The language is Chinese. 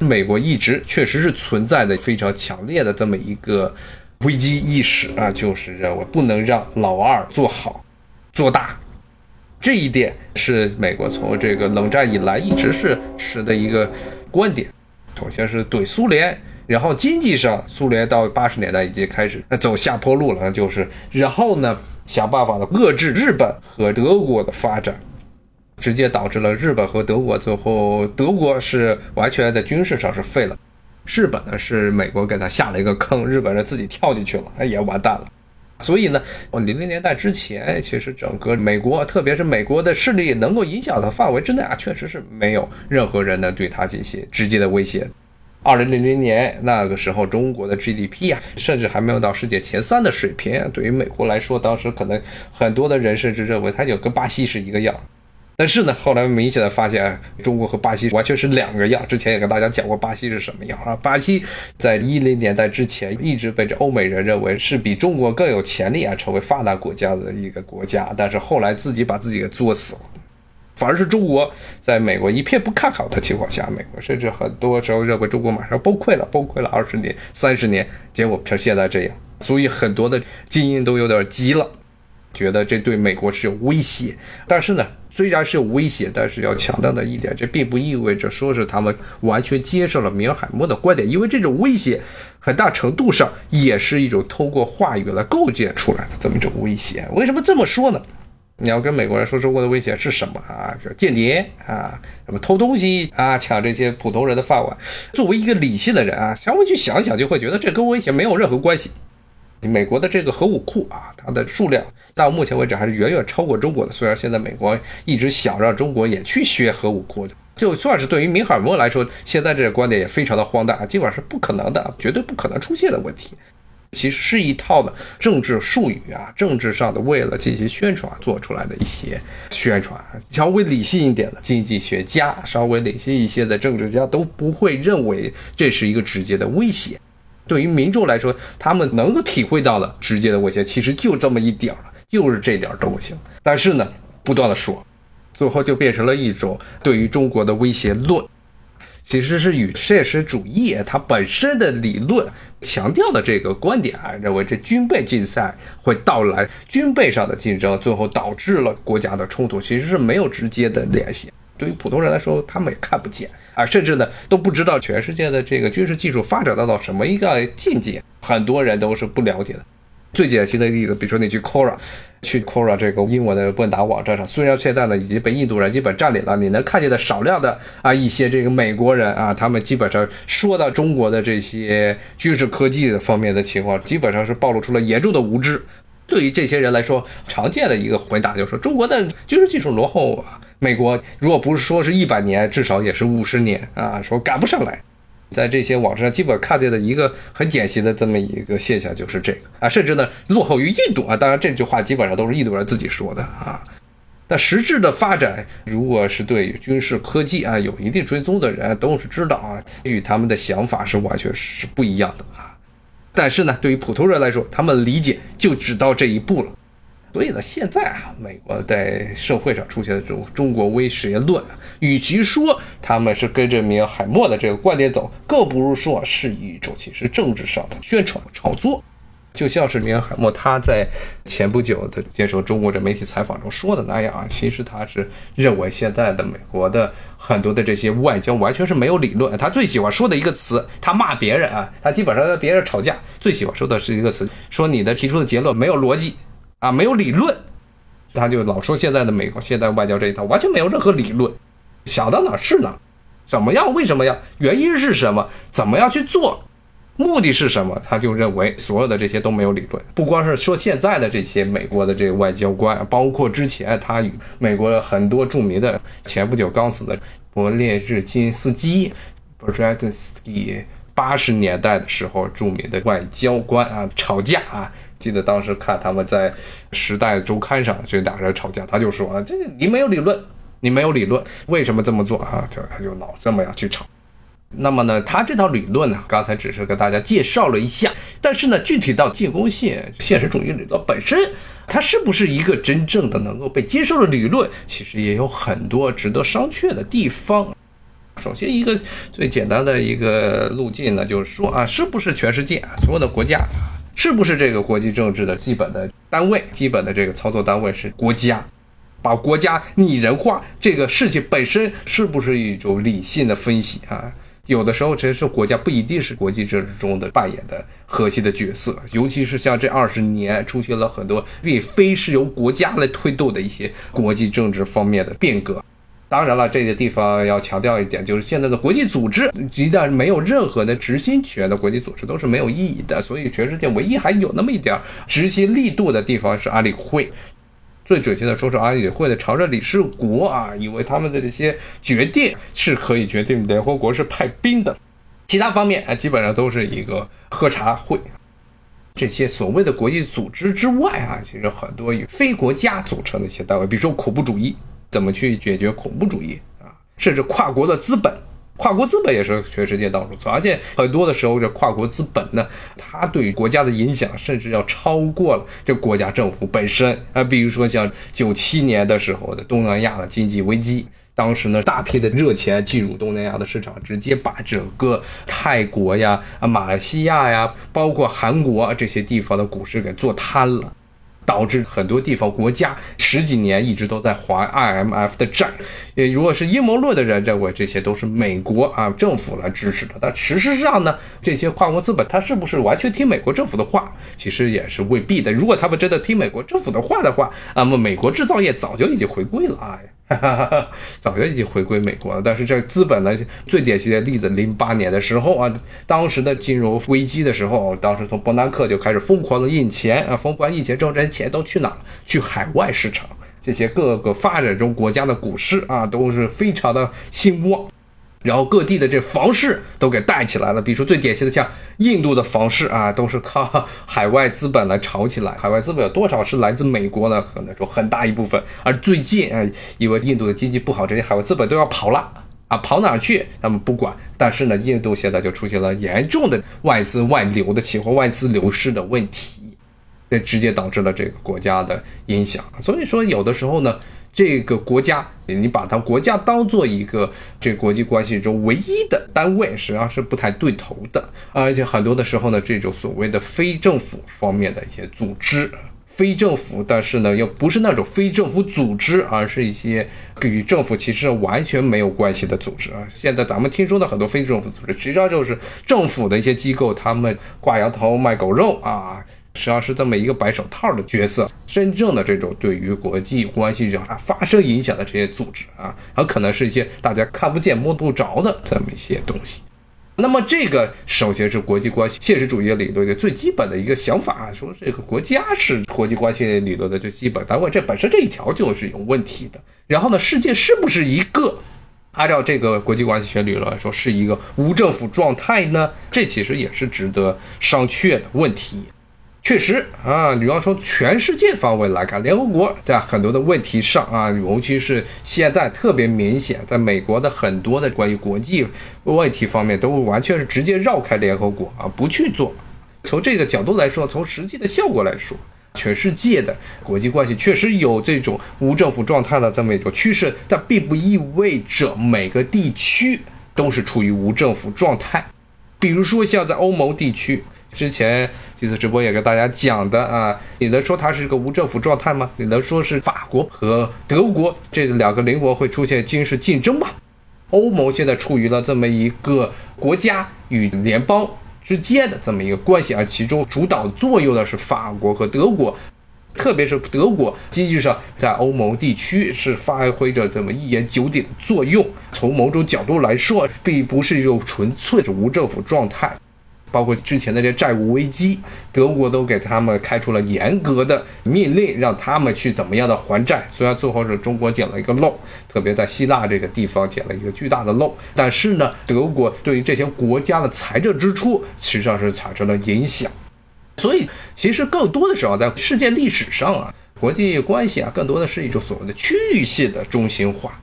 美国一直确实是存在的非常强烈的这么一个危机意识啊，就是认为不能让老二做好做大。这一点是美国从这个冷战以来一直是持的一个观点。首先是怼苏联，然后经济上苏联到八十年代已经开始走下坡路了，就是然后呢想办法的遏制日本和德国的发展。直接导致了日本和德国最后，德国是完全在军事上是废了，日本呢是美国给他下了一个坑，日本人自己跳进去了，也完蛋了。所以呢，零零年代之前，其实整个美国，特别是美国的势力能够影响的范围之内啊，确实是没有任何人能对他进行直接的威胁。二零零零年那个时候，中国的 GDP 啊，甚至还没有到世界前三的水平，对于美国来说，当时可能很多的人甚至认为它就跟巴西是一个样。但是呢，后来明显的发现，中国和巴西完全是两个样。之前也跟大家讲过，巴西是什么样啊？巴西在一零年代之前一直被这欧美人认为是比中国更有潜力啊，成为发达国家的一个国家。但是后来自己把自己给作死了，反而是中国在美国一片不看好的情况下，美国甚至很多时候认为中国马上崩溃了，崩溃了二十年、三十年，结果成现在这样。所以很多的精英都有点急了，觉得这对美国是有威胁。但是呢？虽然是威胁，但是要强调的一点，这并不意味着说是他们完全接受了米尔海默的观点，因为这种威胁很大程度上也是一种通过话语来构建出来的这么一种威胁。为什么这么说呢？你要跟美国人说中国的威胁是什么啊？是间谍啊，什么偷东西啊，抢这些普通人的饭碗。作为一个理性的人啊，稍微去想一想，就会觉得这跟威胁没有任何关系。美国的这个核武库啊，它的数量到目前为止还是远远超过中国的。虽然现在美国一直想让中国也去学核武库，就算是对于米尔默来说，现在这个观点也非常的荒诞，基本上是不可能的，绝对不可能出现的问题。其实是一套的政治术语啊，政治上的为了进行宣传做出来的一些宣传。稍微理性一点的经济学家，稍微理性一些的政治家都不会认为这是一个直接的威胁。对于民众来说，他们能够体会到的直接的威胁，其实就这么一点儿了，就是这点东西。但是呢，不断的说，最后就变成了一种对于中国的威胁论，其实是与现实主义它本身的理论强调的这个观点啊，认为这军备竞赛会到来，军备上的竞争最后导致了国家的冲突，其实是没有直接的联系。对于普通人来说，他们也看不见啊，甚至呢都不知道全世界的这个军事技术发展到到什么一个境界，很多人都是不了解的。最典型的例子，比如说你去 Quora，去 Quora 这个英文的问答网站上，虽然现在呢已经被印度人基本占领了，你能看见的少量的啊一些这个美国人啊，他们基本上说到中国的这些军事科技的方面的情况，基本上是暴露出了严重的无知。对于这些人来说，常见的一个回答就是说，中国的军事技术落后啊。美国如果不是说是一百年，至少也是五十年啊，说赶不上来。在这些网站上基本看见的一个很典型的这么一个现象就是这个啊，甚至呢落后于印度啊。当然这句话基本上都是印度人自己说的啊。但实质的发展，如果是对军事科技啊有一定追踪的人都是知道啊，与他们的想法是完全是不一样的啊。但是呢，对于普通人来说，他们理解就只到这一步了。所以呢，现在啊，美国在社会上出现的这种中国威胁论，与其说他们是跟着米尔海默的这个观点走，更不如说是一种其实政治上的宣传炒作。就像是米尔海默他在前不久的接受中国这媒体采访中说的那样啊，其实他是认为现在的美国的很多的这些外交完全是没有理论。他最喜欢说的一个词，他骂别人啊，他基本上跟别人吵架最喜欢说的是一个词，说你的提出的结论没有逻辑。啊，没有理论，他就老说现在的美国现代外交这一套完全没有任何理论，想到哪是哪，怎么样？为什么呀？原因是什么？怎么样去做？目的是什么？他就认为所有的这些都没有理论。不光是说现在的这些美国的这个外交官，包括之前他与美国很多著名的前不久刚死的勃列日金斯基 b r e z h n s k y 八十年代的时候著名的外交官啊吵架啊。记得当时看他们在《时代周刊》上这俩人吵架，他就说啊，这你没有理论，你没有理论，为什么这么做啊？就他就老这么样去吵。那么呢，他这套理论呢，刚才只是跟大家介绍了一下，但是呢，具体到进攻性现实主义理论本身，它是不是一个真正的能够被接受的理论，其实也有很多值得商榷的地方。首先，一个最简单的一个路径呢，就是说啊，是不是全世界所有的国家，是不是这个国际政治的基本的单位、基本的这个操作单位是国家？把国家拟人化，这个事情本身是不是一种理性的分析啊？有的时候，其实国家不一定是国际政治中的扮演的核心的角色，尤其是像这二十年出现了很多并非是由国家来推动的一些国际政治方面的变革。当然了，这个地方要强调一点，就是现在的国际组织一旦没有任何的执行权的国际组织都是没有意义的。所以，全世界唯一还有那么一点执行力度的地方是安理会。最准确的说，是安理会的常任理事国啊，因为他们的这些决定是可以决定联合国是派兵的，其他方面啊，基本上都是一个喝茶会。这些所谓的国际组织之外啊，其实很多以非国家组成的一些单位，比如说恐怖主义，怎么去解决恐怖主义啊，甚至跨国的资本。跨国资本也是全世界到处走，而且很多的时候，这跨国资本呢，它对国家的影响甚至要超过了这国家政府本身啊。比如说像九七年的时候的东南亚的经济危机，当时呢，大批的热钱进入东南亚的市场，直接把整个泰国呀、啊马来西亚呀，包括韩国这些地方的股市给做瘫了。导致很多地方国家十几年一直都在还 IMF 的债，也如果是阴谋论的人认为这些都是美国啊政府来支持的，但事实上呢，这些跨国资本他是不是完全听美国政府的话，其实也是未必的。如果他们真的听美国政府的话的话，那么美国制造业早就已经回归了啊。哈 早就已经回归美国了，但是这资本呢，最典型的例子，零八年的时候啊，当时的金融危机的时候，当时从伯南克就开始疯狂的印钱啊，疯狂印钱之后，这些钱都去哪了？去海外市场，这些各个发展中国家的股市啊，都是非常的兴旺。然后各地的这房市都给带起来了，比如说最典型的像印度的房市啊，都是靠海外资本来炒起来。海外资本有多少是来自美国呢？可能说很大一部分。而最近啊，因为印度的经济不好，这些海外资本都要跑了啊，跑哪去？他们不管。但是呢，印度现在就出现了严重的外资外流的情况，外资流失的问题，这直接导致了这个国家的影响。所以说，有的时候呢。这个国家，你把它国家当做一个这国际关系中唯一的单位，实际上是不太对头的。而且很多的时候呢，这种所谓的非政府方面的一些组织，非政府，但是呢又不是那种非政府组织，而是一些与政府其实完全没有关系的组织啊。现在咱们听说的很多非政府组织，实际上就是政府的一些机构，他们挂羊头卖狗肉啊。实际上是这么一个白手套的角色，真正的这种对于国际关系上发生影响的这些组织啊，很可能是一些大家看不见摸不着的这么一些东西。那么这个首先是国际关系现实主义理论的最基本的一个想法，说这个国家是国际关系理论的最基本单位，这本身这一条就是有问题的。然后呢，世界是不是一个按照这个国际关系学理论来说是一个无政府状态呢？这其实也是值得商榷的问题。确实啊，你要说全世界范围来看，联合国在很多的问题上啊，尤其是现在特别明显，在美国的很多的关于国际问题方面，都完全是直接绕开联合国啊，不去做。从这个角度来说，从实际的效果来说，全世界的国际关系确实有这种无政府状态的这么一种趋势，但并不意味着每个地区都是处于无政府状态。比如说像在欧盟地区。之前几次直播也跟大家讲的啊，你能说它是一个无政府状态吗？你能说是法国和德国这两个邻国会出现军事竞争吗？欧盟现在处于了这么一个国家与联邦之间的这么一个关系，而其中主导作用的是法国和德国，特别是德国经济上在欧盟地区是发挥着这么一言九鼎的作用。从某种角度来说，并不是一种纯粹的无政府状态。包括之前的这债务危机，德国都给他们开出了严格的命令，让他们去怎么样的还债。虽然最后是中国捡了一个漏，特别在希腊这个地方捡了一个巨大的漏，但是呢，德国对于这些国家的财政支出实际上是产生了影响。所以，其实更多的时候，在世界历史上啊，国际关系啊，更多的是一种所谓的区域性的中心化。